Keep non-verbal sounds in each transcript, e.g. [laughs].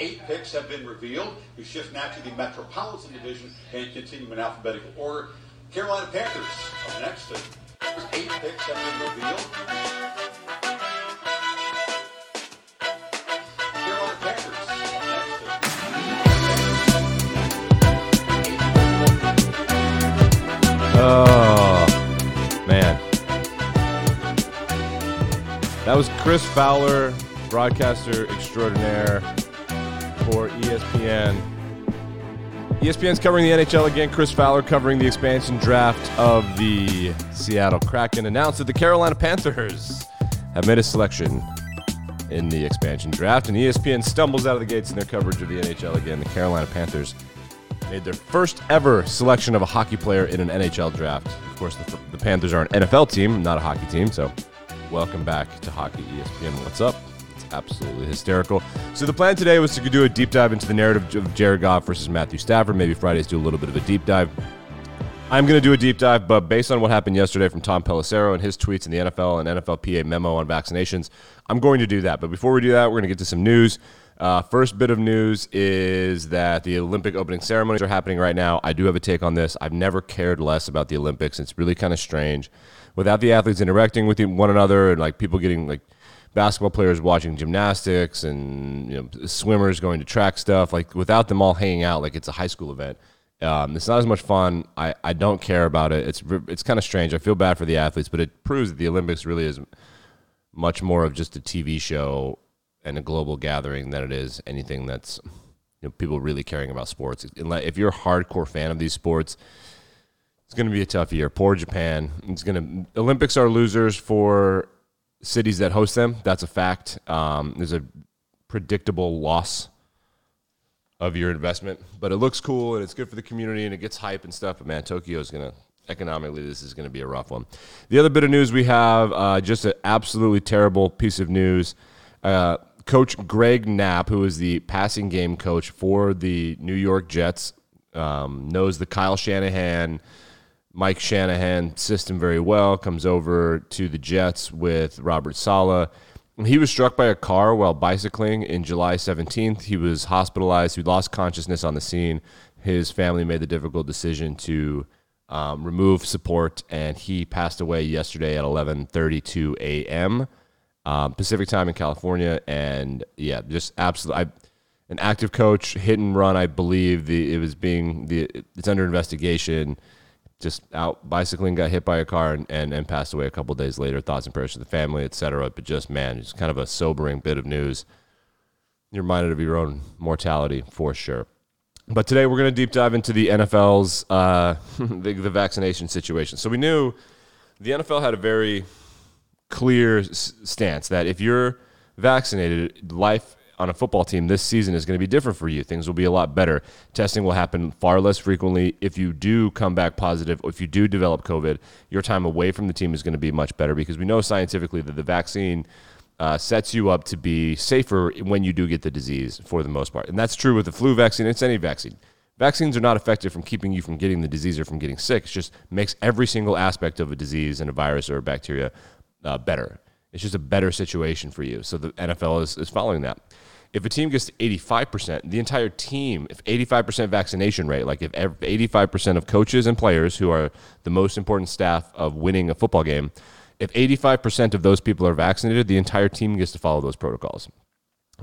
eight picks have been revealed. We shift now to the Metropolitan Division and continue in alphabetical order. Carolina Panthers up next. Eight picks have been revealed. Carolina Panthers. Oh, man. That was Chris Fowler, broadcaster extraordinaire for ESPN. ESPN's covering the NHL again. Chris Fowler covering the expansion draft of the Seattle Kraken announced that the Carolina Panthers have made a selection in the expansion draft, and ESPN stumbles out of the gates in their coverage of the NHL again. The Carolina Panthers made their first ever selection of a hockey player in an NHL draft. Of course, the, the Panthers are an NFL team, not a hockey team, so welcome back to Hockey ESPN. What's up? Absolutely hysterical. So the plan today was to do a deep dive into the narrative of Jared Goff versus Matthew Stafford. Maybe Fridays do a little bit of a deep dive. I'm going to do a deep dive, but based on what happened yesterday from Tom Pelissero and his tweets in the NFL and NFLPA memo on vaccinations, I'm going to do that. But before we do that, we're going to get to some news. Uh, first bit of news is that the Olympic opening ceremonies are happening right now. I do have a take on this. I've never cared less about the Olympics. It's really kind of strange. Without the athletes interacting with one another and like people getting like basketball players watching gymnastics and you know swimmers going to track stuff, like without them all hanging out like it's a high school event. Um, it's not as much fun. I, I don't care about it. It's it's kind of strange. I feel bad for the athletes, but it proves that the Olympics really is much more of just a TV show and a global gathering than it is anything that's you know, people really caring about sports. If you're a hardcore fan of these sports, it's going to be a tough year. Poor Japan. It's going to Olympics are losers for cities that host them. That's a fact. Um, there's a predictable loss of your investment, but it looks cool and it's good for the community and it gets hype and stuff. But man, Tokyo is going to economically this is going to be a rough one. The other bit of news we have, uh, just an absolutely terrible piece of news. Uh, coach Greg Knapp, who is the passing game coach for the New York Jets, um, knows the Kyle Shanahan, Mike Shanahan system very well. Comes over to the Jets with Robert Saleh. He was struck by a car while bicycling in July 17th. He was hospitalized. He lost consciousness on the scene. His family made the difficult decision to um, remove support, and he passed away yesterday at 11:32 a.m. Um, Pacific time in California. And yeah, just absolutely. I, an active coach, hit and run. I believe the it was being the it's under investigation. Just out bicycling, got hit by a car, and, and, and passed away a couple days later. Thoughts and prayers to the family, etc. But just man, it's kind of a sobering bit of news. You're reminded of your own mortality for sure. But today we're going to deep dive into the NFL's uh, [laughs] the, the vaccination situation. So we knew the NFL had a very clear s- stance that if you're vaccinated, life on a football team this season is going to be different for you. Things will be a lot better. Testing will happen far less frequently. If you do come back positive, if you do develop COVID, your time away from the team is going to be much better because we know scientifically that the vaccine uh, sets you up to be safer when you do get the disease for the most part. And that's true with the flu vaccine. It's any vaccine. Vaccines are not effective from keeping you from getting the disease or from getting sick. It just makes every single aspect of a disease and a virus or a bacteria uh, better. It's just a better situation for you. So the NFL is, is following that. If a team gets to 85%, the entire team, if 85% vaccination rate, like if 85% of coaches and players who are the most important staff of winning a football game, if 85% of those people are vaccinated, the entire team gets to follow those protocols.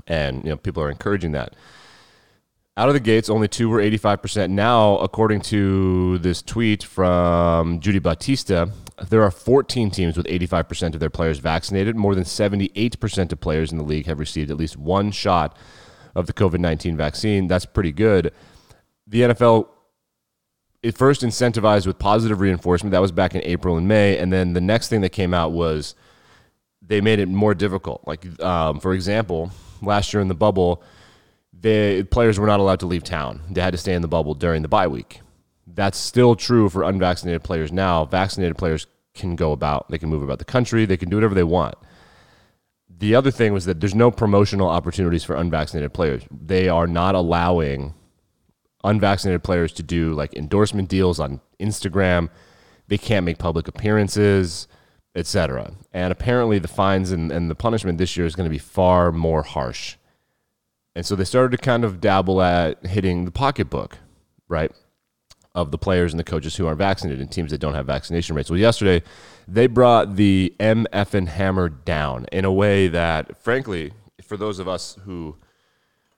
And you know, people are encouraging that. Out of the gates, only two were 85%. Now, according to this tweet from Judy Battista, there are 14 teams with 85% of their players vaccinated. More than 78% of players in the league have received at least one shot of the COVID 19 vaccine. That's pretty good. The NFL it first incentivized with positive reinforcement. That was back in April and May. And then the next thing that came out was they made it more difficult. Like, um, for example, last year in the bubble, the players were not allowed to leave town. They had to stay in the bubble during the bye week. That's still true for unvaccinated players now. Vaccinated players can go about, they can move about the country, they can do whatever they want. The other thing was that there's no promotional opportunities for unvaccinated players. They are not allowing unvaccinated players to do like endorsement deals on Instagram. They can't make public appearances, etc. And apparently, the fines and, and the punishment this year is going to be far more harsh And so they started to kind of dabble at hitting the pocketbook, right? Of the players and the coaches who aren't vaccinated and teams that don't have vaccination rates. Well, yesterday they brought the MF and hammer down in a way that, frankly, for those of us who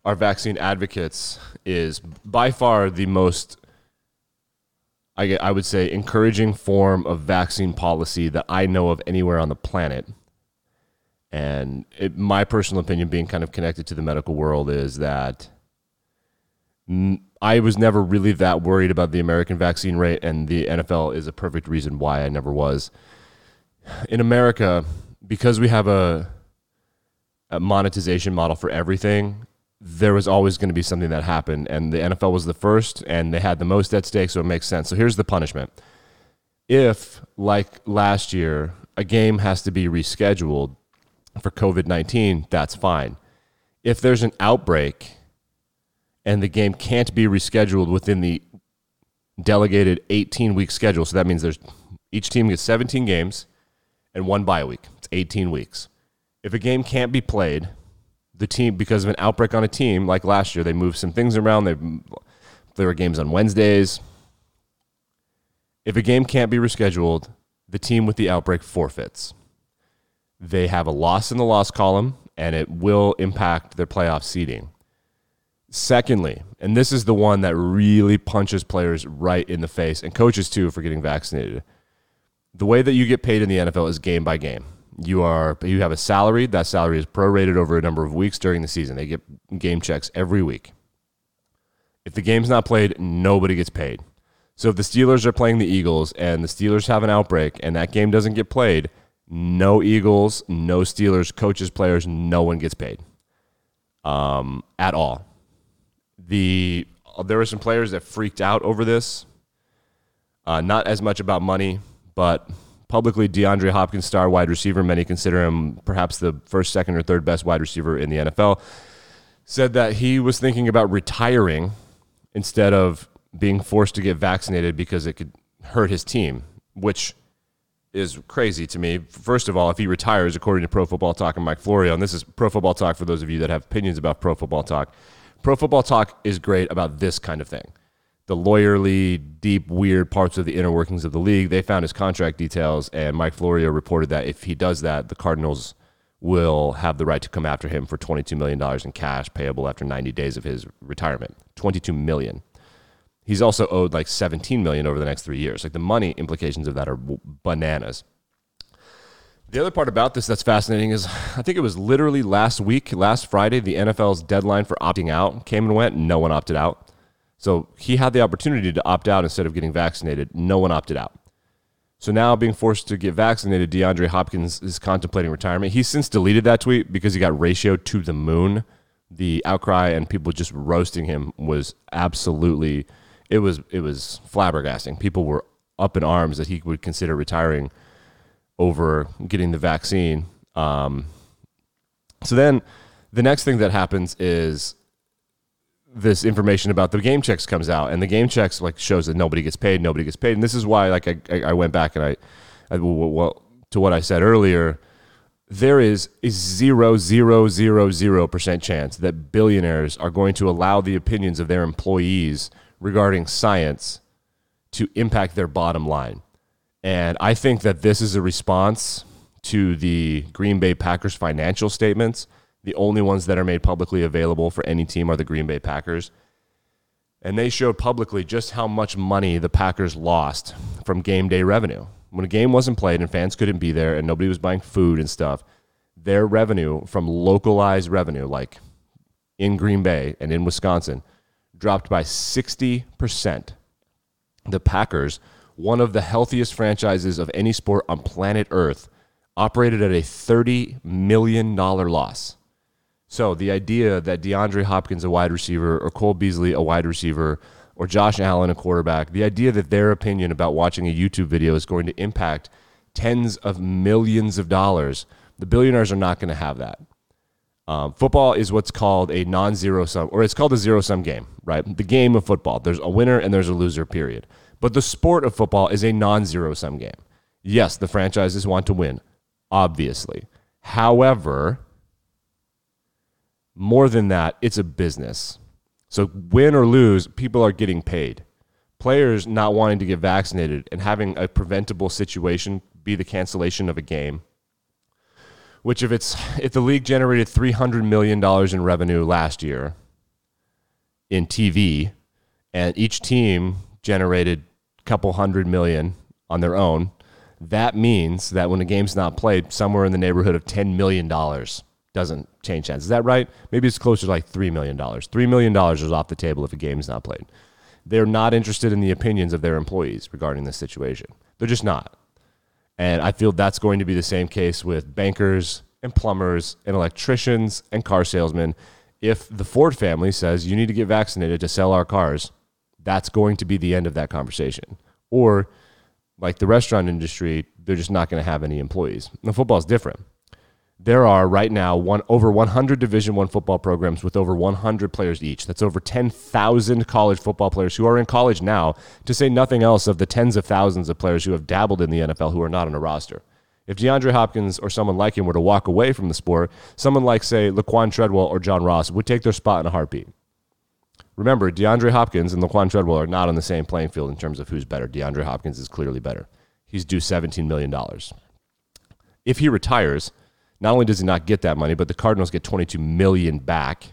are vaccine advocates, is by far the most I, I would say, encouraging form of vaccine policy that I know of anywhere on the planet. And it, my personal opinion, being kind of connected to the medical world, is that I was never really that worried about the American vaccine rate, and the NFL is a perfect reason why I never was. In America, because we have a, a monetization model for everything, there was always going to be something that happened, and the NFL was the first, and they had the most at stake, so it makes sense. So here's the punishment: if, like last year, a game has to be rescheduled for COVID nineteen, that's fine. If there's an outbreak and the game can't be rescheduled within the delegated 18 week schedule, so that means there's each team gets 17 games and one bye week. It's 18 weeks. If a game can't be played the team because of an outbreak on a team like last year. They moved some things around. They there were games on Wednesdays. If a game can't be rescheduled, the team with the outbreak forfeits. They have a loss in the loss column, and it will impact their playoff seeding. Secondly, and this is the one that really punches players right in the face, and coaches too for getting vaccinated. The way that you get paid in the NFL is game by game you are you have a salary. That salary is prorated over a number of weeks during the season. They get game checks every week. If the game's not played, nobody gets paid. So if the Steelers are playing the Eagles and the Steelers have an outbreak and that game doesn't get played, no Eagles, no Steelers, coaches, players, no one gets paid um, at all. The there were some players that freaked out over this. Uh, not as much about money, but publicly DeAndre Hopkins star wide receiver. Many consider him perhaps the first, second, or third best wide receiver in the NFL. Said that he was thinking about retiring instead of being forced to get vaccinated because it could hurt his team, which is crazy to me. First of all, if he retires, according to Pro Football Talk and Mike Florio, and this is Pro Football Talk for those of you that have opinions about Pro Football Talk, Pro Football Talk is great about this kind of thing the lawyerly, deep, weird parts of the inner workings of the league. They found his contract details, and Mike Florio reported that if he does that, the Cardinals will have the right to come after him for $22 million in cash payable after 90 days of his retirement. 22 million. He's also owed like 17 million over the next three years. Like the money implications of that are bananas. The other part about this that's fascinating is I think it was literally last week, last Friday, the NFL's deadline for opting out came and went. No one opted out. So he had the opportunity to opt out instead of getting vaccinated. No one opted out. So now, being forced to get vaccinated, DeAndre Hopkins is contemplating retirement. He's since deleted that tweet because he got ratioed to the moon. The outcry and people just roasting him was absolutely it was it was flabbergasting. People were up in arms that he would consider retiring over getting the vaccine. Um, so then, the next thing that happens is this information about the game checks comes out, and the game checks like shows that nobody gets paid, nobody gets paid, and this is why like I I went back and I, I well to what I said earlier. There is a zero zero zero zero percent chance that billionaires are going to allow the opinions of their employees regarding science to impact their bottom line. And I think that this is a response to the Green Bay Packers financial statements the only ones that are made publicly available for any team are the Green Bay Packers. And they showed publicly just how much money the Packers lost from game day revenue. When a game wasn't played and fans couldn't be there and nobody was buying food and stuff, their revenue from localized revenue, like in Green Bay and in Wisconsin, dropped by 60%. The Packers, one of the healthiest franchises of any sport on planet Earth, operated at a $30 million loss. So the idea that DeAndre Hopkins, a wide receiver, or Cole Beasley, a wide receiver, or Josh Allen, a quarterback, the idea that their opinion about watching a YouTube video is going to impact tens of millions of dollars, the billionaires are not going to have that. Um, football is what's called a non zero sum, or it's called a zero sum game, right? The game of football. There's a winner and there's a loser, period. But the sport of football is a non zero sum game. Yes, the franchises want to win, obviously. However, More than that, it's a business. So, win or lose, people are getting paid. Players not wanting to get vaccinated and having a preventable situation be the cancellation of a game, which if it's if the league generated 300 million dollars in revenue last year in TV and each team generated couple hundred million on their own, that means that when a game's not played, somewhere in the neighborhood of $10 million doesn't change hands. Is that right? Maybe it's closer to like $3 million. $3 million is off the table if a game's not played. They're not interested in the opinions of their employees regarding this situation. They're just not. And I feel that's going to be the same case with bankers and plumbers and electricians and car salesmen. If the Ford family says you need to get vaccinated to sell our cars, that's going to be the end of that conversation. Or like the restaurant industry, they're just not going to have any employees. The football is different. There are right now one over 100 Division One football programs with over 100 players each. That's over 10,000 college football players who are in college now. To say nothing else of the tens of thousands of players who have dabbled in the NFL who are not on a roster. If DeAndre Hopkins or someone like him were to walk away from the sport, someone like say Laquan Treadwell or John Ross would take their spot in a heartbeat. Remember, DeAndre Hopkins and Laquan Treadwell are not on the same playing field in terms of who's better. DeAndre Hopkins is clearly better. He's due $17 million. If he retires, not only does he not get that money, but the Cardinals get 22 million back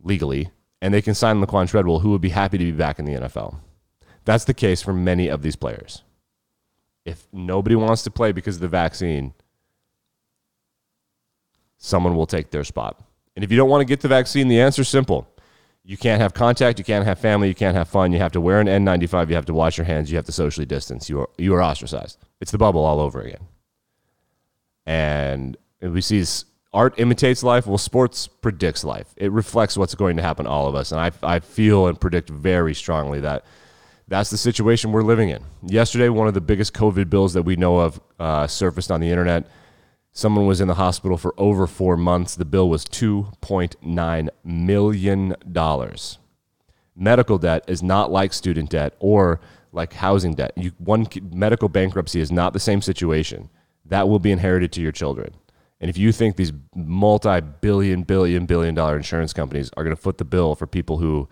legally, and they can sign Laquan Treadwell, who would be happy to be back in the NFL. That's the case for many of these players. If nobody wants to play because of the vaccine, someone will take their spot. And if you don't want to get the vaccine, the answer is simple. You can't have contact, you can't have family, you can't have fun, you have to wear an N95, you have to wash your hands, you have to socially distance. You are you are ostracized. It's the bubble all over again. And we see art imitates life. Well, sports predicts life. It reflects what's going to happen to all of us. And I, I feel and predict very strongly that that's the situation we're living in. Yesterday, one of the biggest COVID bills that we know of uh, surfaced on the internet. Someone was in the hospital for over four months. The bill was $2.9 million. Medical debt is not like student debt or like housing debt. You, one medical bankruptcy is not the same situation that will be inherited to your children. And if you think these multi billion, billion, billion dollar insurance companies are going to foot the bill for people who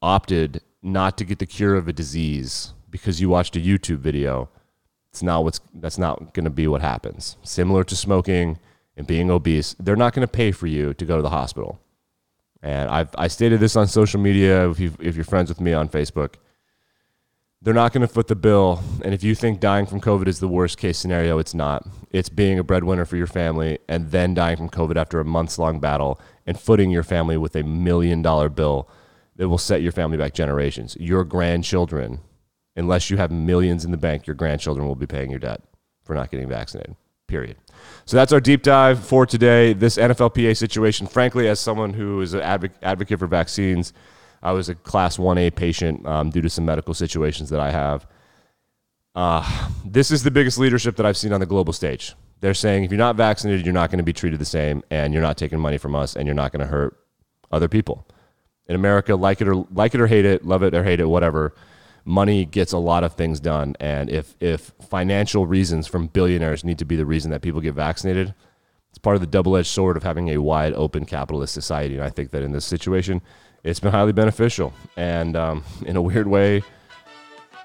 opted not to get the cure of a disease because you watched a YouTube video, it's not what's that's not going to be what happens. Similar to smoking and being obese, they're not going to pay for you to go to the hospital. And I've I stated this on social media. If you if you're friends with me on Facebook, they're not going to foot the bill. And if you think dying from COVID is the worst case scenario, it's not. It's being a breadwinner for your family and then dying from COVID after a months long battle and footing your family with a million dollar bill that will set your family back generations. Your grandchildren, unless you have millions in the bank, your grandchildren will be paying your debt for not getting vaccinated. Period. So that's our deep dive for today. This NFLPA situation, frankly, as someone who is an advocate for vaccines, I was a class 1A patient um, due to some medical situations that I have. Uh, this is the biggest leadership that I've seen on the global stage. They're saying if you're not vaccinated, you're not going to be treated the same, and you're not taking money from us, and you're not going to hurt other people. In America, like it or like it or hate it, love it or hate it, whatever, money gets a lot of things done. And if if financial reasons from billionaires need to be the reason that people get vaccinated, it's part of the double edged sword of having a wide open capitalist society. And I think that in this situation, it's been highly beneficial. And um, [laughs] in a weird way,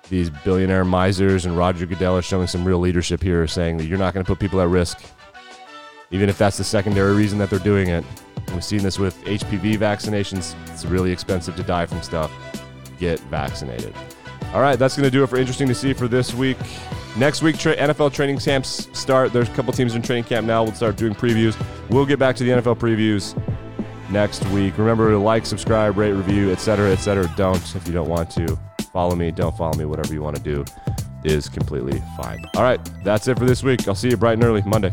these billionaire misers and Roger Goodell are showing some real leadership here, saying that you're not going to put people at risk, even if that's the secondary reason that they're doing it. We've seen this with HPV vaccinations. It's really expensive to die from stuff. Get vaccinated. All right, that's going to do it for Interesting to See for this week. Next week, tra- NFL training camps start. There's a couple teams in training camp now. We'll start doing previews. We'll get back to the NFL previews next week. Remember to like, subscribe, rate, review, etc., etc. Don't if you don't want to. Follow me, don't follow me, whatever you want to do is completely fine. All right, that's it for this week. I'll see you bright and early Monday.